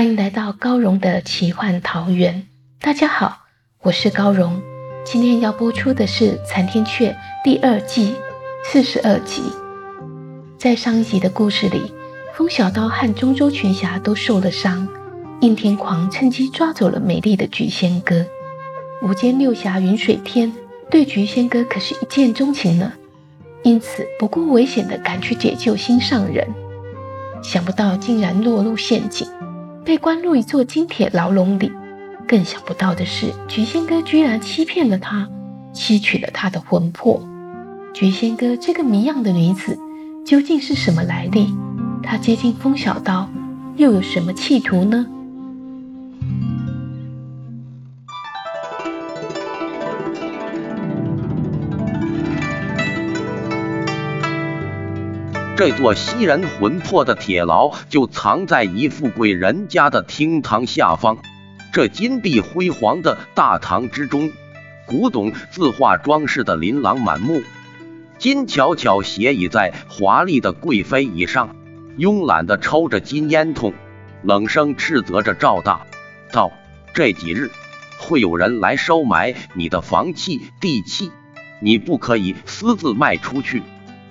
欢迎来到高荣的奇幻桃源。大家好，我是高荣。今天要播出的是《残天阙》第二季四十二集。在上一集的故事里，风小刀和中州群侠都受了伤，应天狂趁机抓走了美丽的菊仙歌。五间六侠云水天对菊仙歌可是一见钟情呢，因此不顾危险的赶去解救心上人。想不到竟然落入陷阱。被关入一座金铁牢笼里，更想不到的是，菊仙哥居然欺骗了他，吸取了他的魂魄。菊仙哥这个谜样的女子，究竟是什么来历？她接近风小刀，又有什么企图呢？这座吸人魂魄的铁牢就藏在一富贵人家的厅堂下方。这金碧辉煌的大堂之中，古董字画装饰的琳琅满目。金巧巧斜倚在华丽的贵妃椅上，慵懒地抽着金烟筒，冷声斥责着赵大道：“这几日会有人来收买你的房契地契，你不可以私自卖出去。”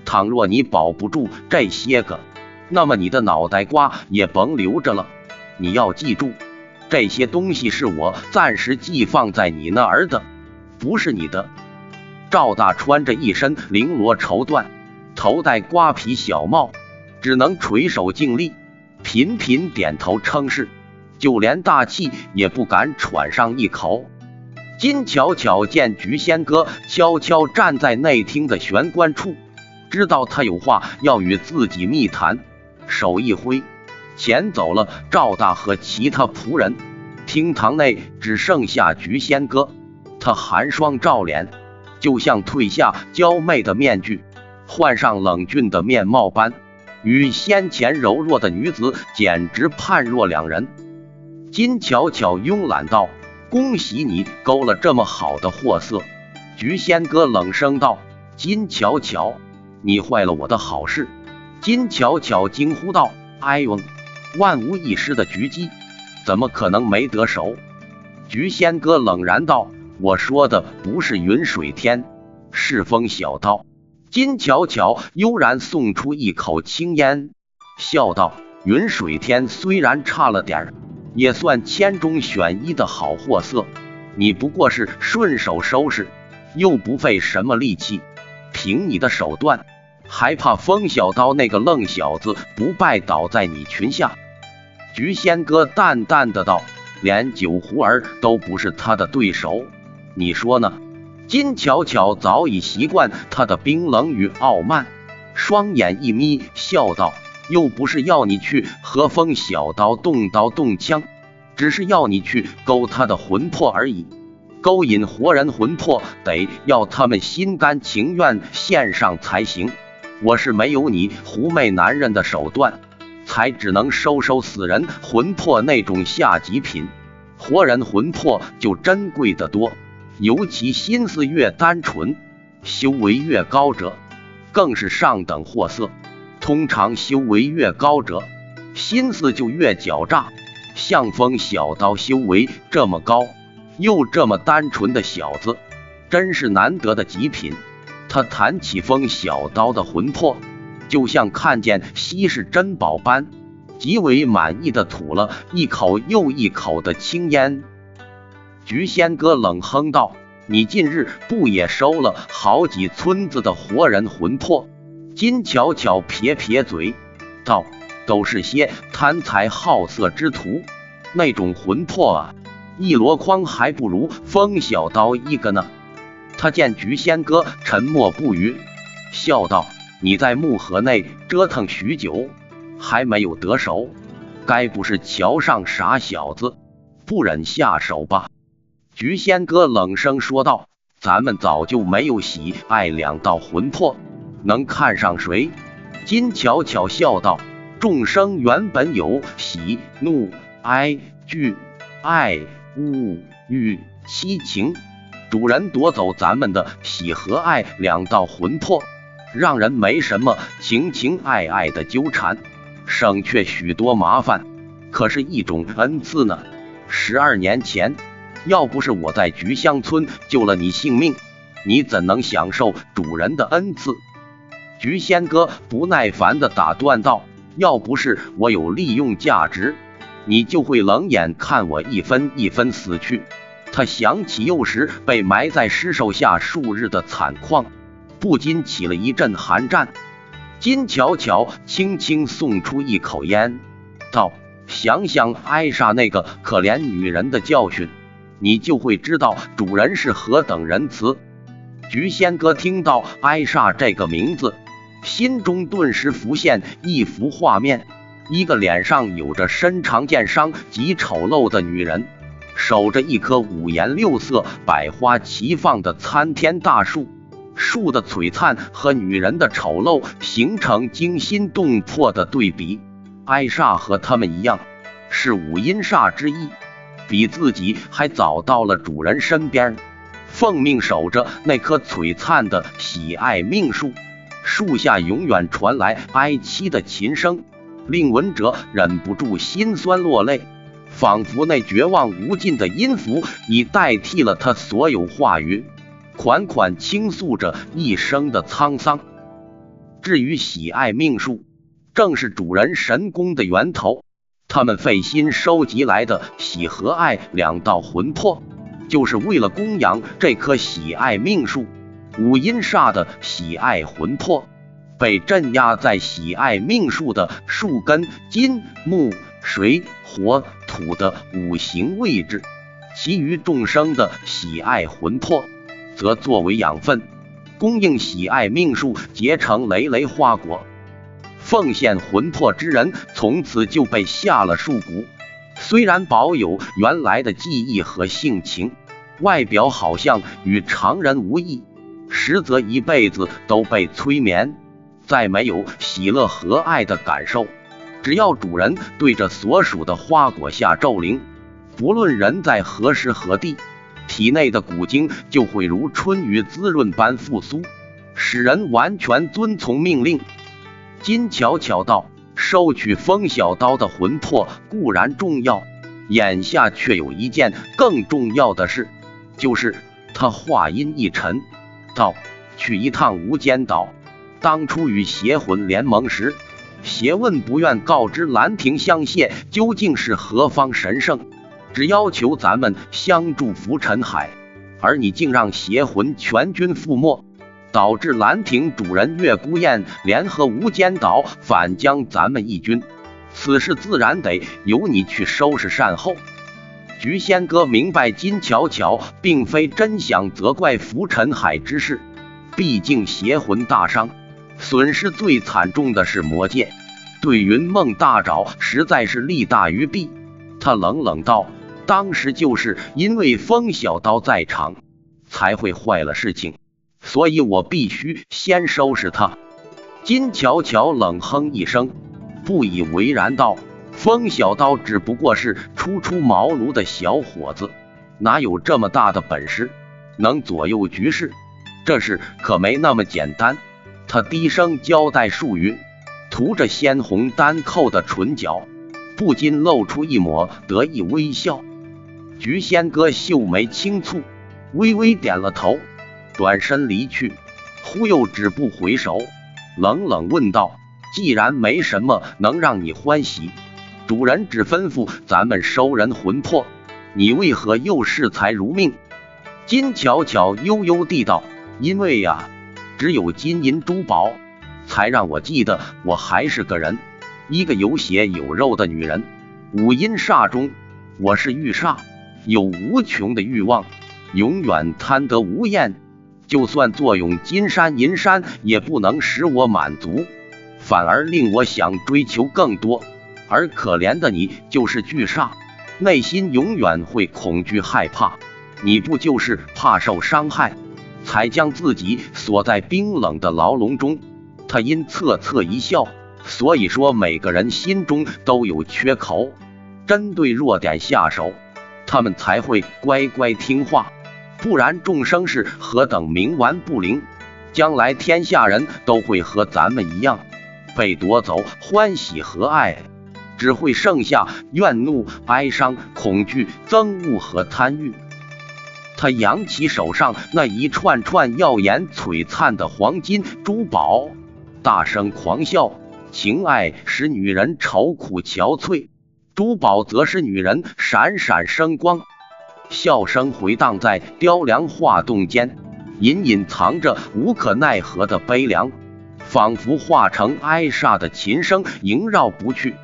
倘若你保不住这些个，那么你的脑袋瓜也甭留着了。你要记住，这些东西是我暂时寄放在你那儿的，不是你的。赵大穿着一身绫罗绸缎，头戴瓜皮小帽，只能垂手敬立，频频点头称是，就连大气也不敢喘上一口。金巧巧见菊仙哥悄悄站在内厅的玄关处。知道他有话要与自己密谈，手一挥，遣走了赵大和其他仆人。厅堂内只剩下菊仙哥，他寒霜照脸，就像褪下娇媚的面具，换上冷峻的面貌般，与先前柔弱的女子简直判若两人。金巧巧慵懒道：“恭喜你勾了这么好的货色。”菊仙哥冷声道：“金巧巧。”你坏了我的好事！金巧巧惊呼道：“哎呦，万无一失的菊姬，怎么可能没得手？”菊仙哥冷然道：“我说的不是云水天，是风小刀。”金巧巧悠然送出一口青烟，笑道：“云水天虽然差了点儿，也算千中选一的好货色。你不过是顺手收拾，又不费什么力气。”凭你的手段，还怕风小刀那个愣小子不拜倒在你裙下？菊仙哥淡淡的道：“连九狐儿都不是他的对手，你说呢？”金巧巧早已习惯他的冰冷与傲慢，双眼一眯，笑道：“又不是要你去和风小刀动刀动枪，只是要你去勾他的魂魄而已。”勾引活人魂魄，得要他们心甘情愿献上才行。我是没有你狐媚男人的手段，才只能收收死人魂魄那种下极品。活人魂魄就珍贵的多，尤其心思越单纯，修为越高者，更是上等货色。通常修为越高者，心思就越狡诈。像风小刀修为这么高。又这么单纯的小子，真是难得的极品。他弹起风小刀的魂魄，就像看见稀世珍宝般，极为满意的吐了一口又一口的青烟。菊仙哥冷哼道：“你近日不也收了好几村子的活人魂魄？”金巧巧撇撇嘴道：“都是些贪财好色之徒，那种魂魄啊。”一箩筐还不如风小刀一个呢。他见菊仙哥沉默不语，笑道：“你在木盒内折腾许久，还没有得手，该不是瞧上傻小子，不忍下手吧？”菊仙哥冷声说道：“咱们早就没有喜爱两道魂魄，能看上谁？”金巧巧笑道：“众生原本有喜怒哀惧爱物欲七情。”主人夺走咱们的喜和爱两道魂魄，让人没什么情情爱爱的纠缠，省却许多麻烦，可是一种恩赐呢。十二年前，要不是我在菊香村救了你性命，你怎能享受主人的恩赐？菊仙哥不耐烦的打断道：“要不是我有利用价值，你就会冷眼看我一分一分死去。”他想起幼时被埋在尸首下数日的惨况，不禁起了一阵寒战。金巧巧轻轻送出一口烟，道：“想想艾莎那个可怜女人的教训，你就会知道主人是何等仁慈。”菊仙哥听到艾莎这个名字，心中顿时浮现一幅画面：一个脸上有着身长剑伤、极丑陋的女人。守着一棵五颜六色、百花齐放的参天大树，树的璀璨和女人的丑陋形成惊心动魄的对比。艾莎和他们一样，是五阴煞之一，比自己还早到了主人身边，奉命守着那棵璀璨的喜爱命树。树下永远传来哀凄的琴声，令闻者忍不住心酸落泪。仿佛那绝望无尽的音符已代替了他所有话语，款款倾诉着一生的沧桑。至于喜爱命数，正是主人神功的源头。他们费心收集来的喜和爱两道魂魄，就是为了供养这棵喜爱命数。五阴煞的喜爱魂魄被镇压在喜爱命数的树根金木。水火土的五行位置，其余众生的喜爱魂魄，则作为养分，供应喜爱命数结成累累花果。奉献魂魄之人，从此就被下了树蛊。虽然保有原来的记忆和性情，外表好像与常人无异，实则一辈子都被催眠，再没有喜乐和爱的感受。只要主人对着所属的花果下咒灵，不论人在何时何地，体内的古精就会如春雨滋润般复苏，使人完全遵从命令。金巧巧道：“收取风小刀的魂魄固然重要，眼下却有一件更重要的事，就是他话音一沉，道：去一趟无间岛。当初与邪魂联盟时。”邪问不愿告知兰亭香榭究竟是何方神圣，只要求咱们相助浮尘海，而你竟让邪魂全军覆没，导致兰亭主人月孤雁联合无间岛反将咱们一军，此事自然得由你去收拾善后。菊仙哥明白金巧巧并非真想责怪浮尘海之事，毕竟邪魂大伤。损失最惨重的是魔剑，对云梦大爪实在是利大于弊。他冷冷道：“当时就是因为风小刀在场，才会坏了事情，所以我必须先收拾他。”金巧巧冷哼一声，不以为然道：“风小刀只不过是初出茅庐的小伙子，哪有这么大的本事，能左右局势？这事可没那么简单。”他低声交代数语，涂着鲜红丹扣的唇角不禁露出一抹得意微笑。菊仙哥秀眉轻蹙，微微点了头，转身离去。忽又止步回首，冷冷问道：“既然没什么能让你欢喜，主人只吩咐咱们收人魂魄，你为何又视财如命？”金巧巧悠悠地道：“因为呀。”只有金银珠宝，才让我记得我还是个人，一个有血有肉的女人。五阴煞中，我是玉煞，有无穷的欲望，永远贪得无厌。就算坐拥金山银山，也不能使我满足，反而令我想追求更多。而可怜的你，就是巨煞，内心永远会恐惧害怕。你不就是怕受伤害，才将自己锁在冰冷的牢笼中？他因侧侧一笑，所以说每个人心中都有缺口，针对弱点下手，他们才会乖乖听话。不然众生是何等冥顽不灵，将来天下人都会和咱们一样被夺走欢喜和爱，只会剩下怨怒、哀伤、恐惧、憎恶和贪欲。他扬起手上那一串串耀眼璀璨的黄金珠宝，大声狂笑。情爱使女人愁苦憔悴，珠宝则使女人闪闪生光。笑声回荡在雕梁画栋间，隐隐藏着无可奈何的悲凉，仿佛化成哀煞的琴声萦绕不去，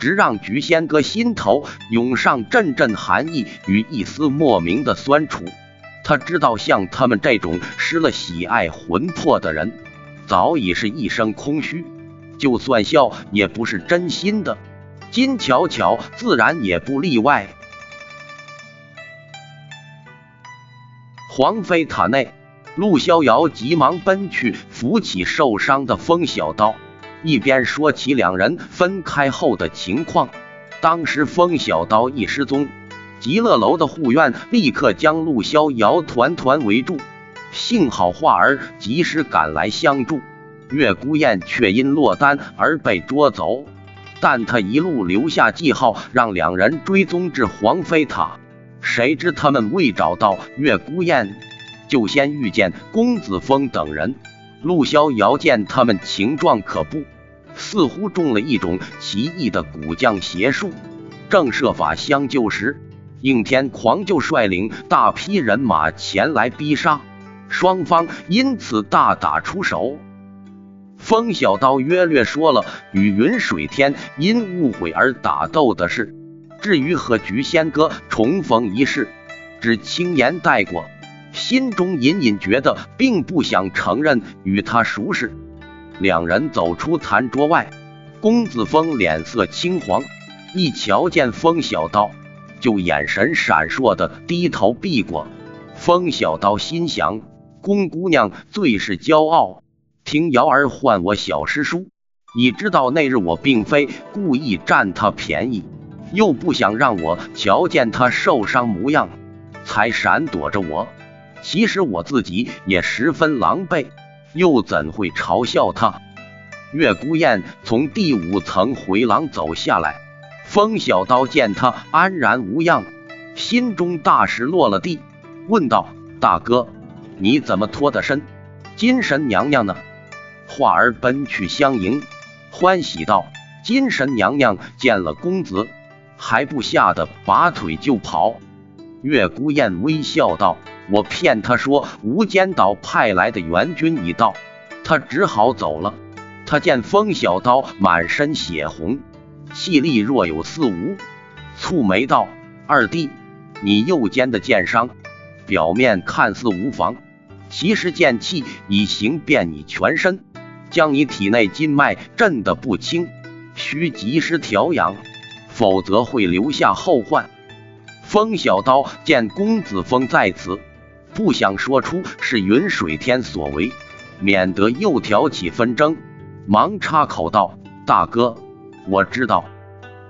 直让菊仙哥心头涌上阵阵寒意与一丝莫名的酸楚。他知道，像他们这种失了喜爱魂魄的人，早已是一生空虚，就算笑也不是真心的。金巧巧自然也不例外。黄飞塔内，陆逍遥急忙奔去扶起受伤的风小刀，一边说起两人分开后的情况。当时风小刀一失踪，极乐楼的护院立刻将陆逍遥团团围住。幸好画儿及时赶来相助，月孤雁却因落单而被捉走，但他一路留下记号，让两人追踪至黄飞塔。谁知他们未找到月孤雁，就先遇见公子峰等人。陆逍遥见他们情状可怖，似乎中了一种奇异的古将邪术，正设法相救时，应天狂就率领大批人马前来逼杀，双方因此大打出手。风小刀约略说了与云水天因误会而打斗的事。至于和菊仙哥重逢一事，只轻言带过，心中隐隐觉得并不想承认与他熟识。两人走出餐桌外，公子峰脸色青黄，一瞧见风小刀，就眼神闪烁的低头避过。风小刀心想：宫姑娘最是骄傲，听瑶儿唤我小师叔，你知道那日我并非故意占她便宜。又不想让我瞧见他受伤模样，才闪躲着我。其实我自己也十分狼狈，又怎会嘲笑他？月孤雁从第五层回廊走下来，风小刀见他安然无恙，心中大石落了地，问道：“大哥，你怎么脱的身？金神娘娘呢？”画儿奔去相迎，欢喜道：“金神娘娘见了公子。”还不吓得拔腿就跑。月孤雁微笑道：“我骗他说无间岛派来的援军已到，他只好走了。”他见风小刀满身血红，气力若有似无，蹙眉道：“二弟，你右肩的剑伤，表面看似无妨，其实剑气已行遍你全身，将你体内筋脉震得不轻，需及时调养。”否则会留下后患。风小刀见公子峰在此，不想说出是云水天所为，免得又挑起纷争，忙插口道：“大哥，我知道。”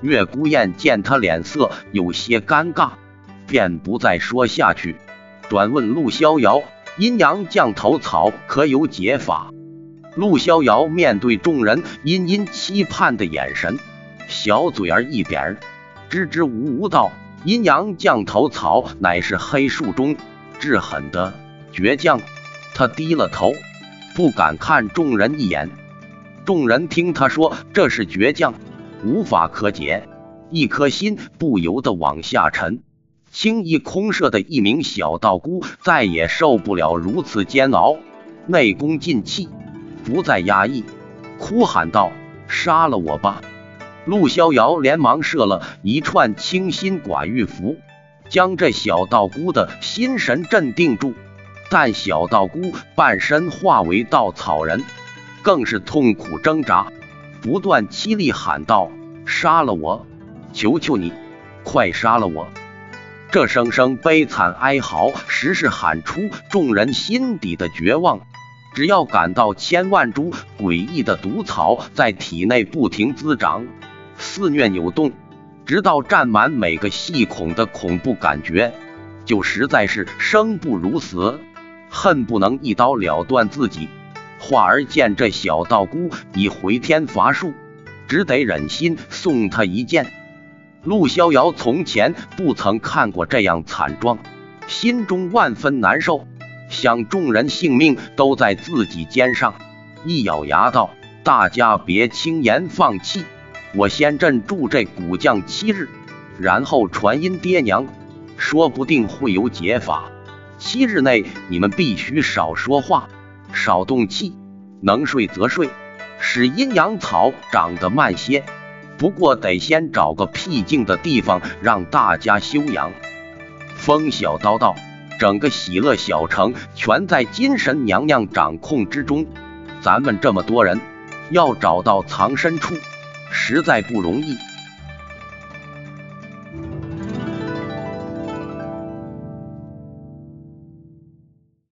月孤雁见他脸色有些尴尬，便不再说下去，转问陆逍遥：“阴阳降头草可有解法？”陆逍遥面对众人殷殷期盼的眼神。小嘴儿一点，支支吾吾道：“阴阳降头草乃是黑树中至狠的绝将。”他低了头，不敢看众人一眼。众人听他说这是倔强，无法可解，一颗心不由得往下沉。轻易空设的一名小道姑再也受不了如此煎熬，内功尽弃，不再压抑，哭喊道：“杀了我吧！”陆逍遥连忙设了一串清心寡欲符，将这小道姑的心神镇定住。但小道姑半身化为稻草人，更是痛苦挣扎，不断凄厉喊道：“杀了我！求求你，快杀了我！”这声声悲惨哀嚎，实是喊出众人心底的绝望。只要感到千万株诡异的毒草在体内不停滋长、肆虐扭动，直到占满每个细孔的恐怖感觉，就实在是生不如死。恨不能一刀了断自己。华儿见这小道姑已回天乏术，只得忍心送他一剑。陆逍遥从前不曾看过这样惨状，心中万分难受，想众人性命都在自己肩上，一咬牙道：“大家别轻言放弃，我先镇住这古将七日，然后传音爹娘，说不定会有解法。”七日内，你们必须少说话，少动气，能睡则睡，使阴阳草长得慢些。不过得先找个僻静的地方让大家休养。风小刀道：“整个喜乐小城全在金神娘娘掌控之中，咱们这么多人，要找到藏身处，实在不容易。”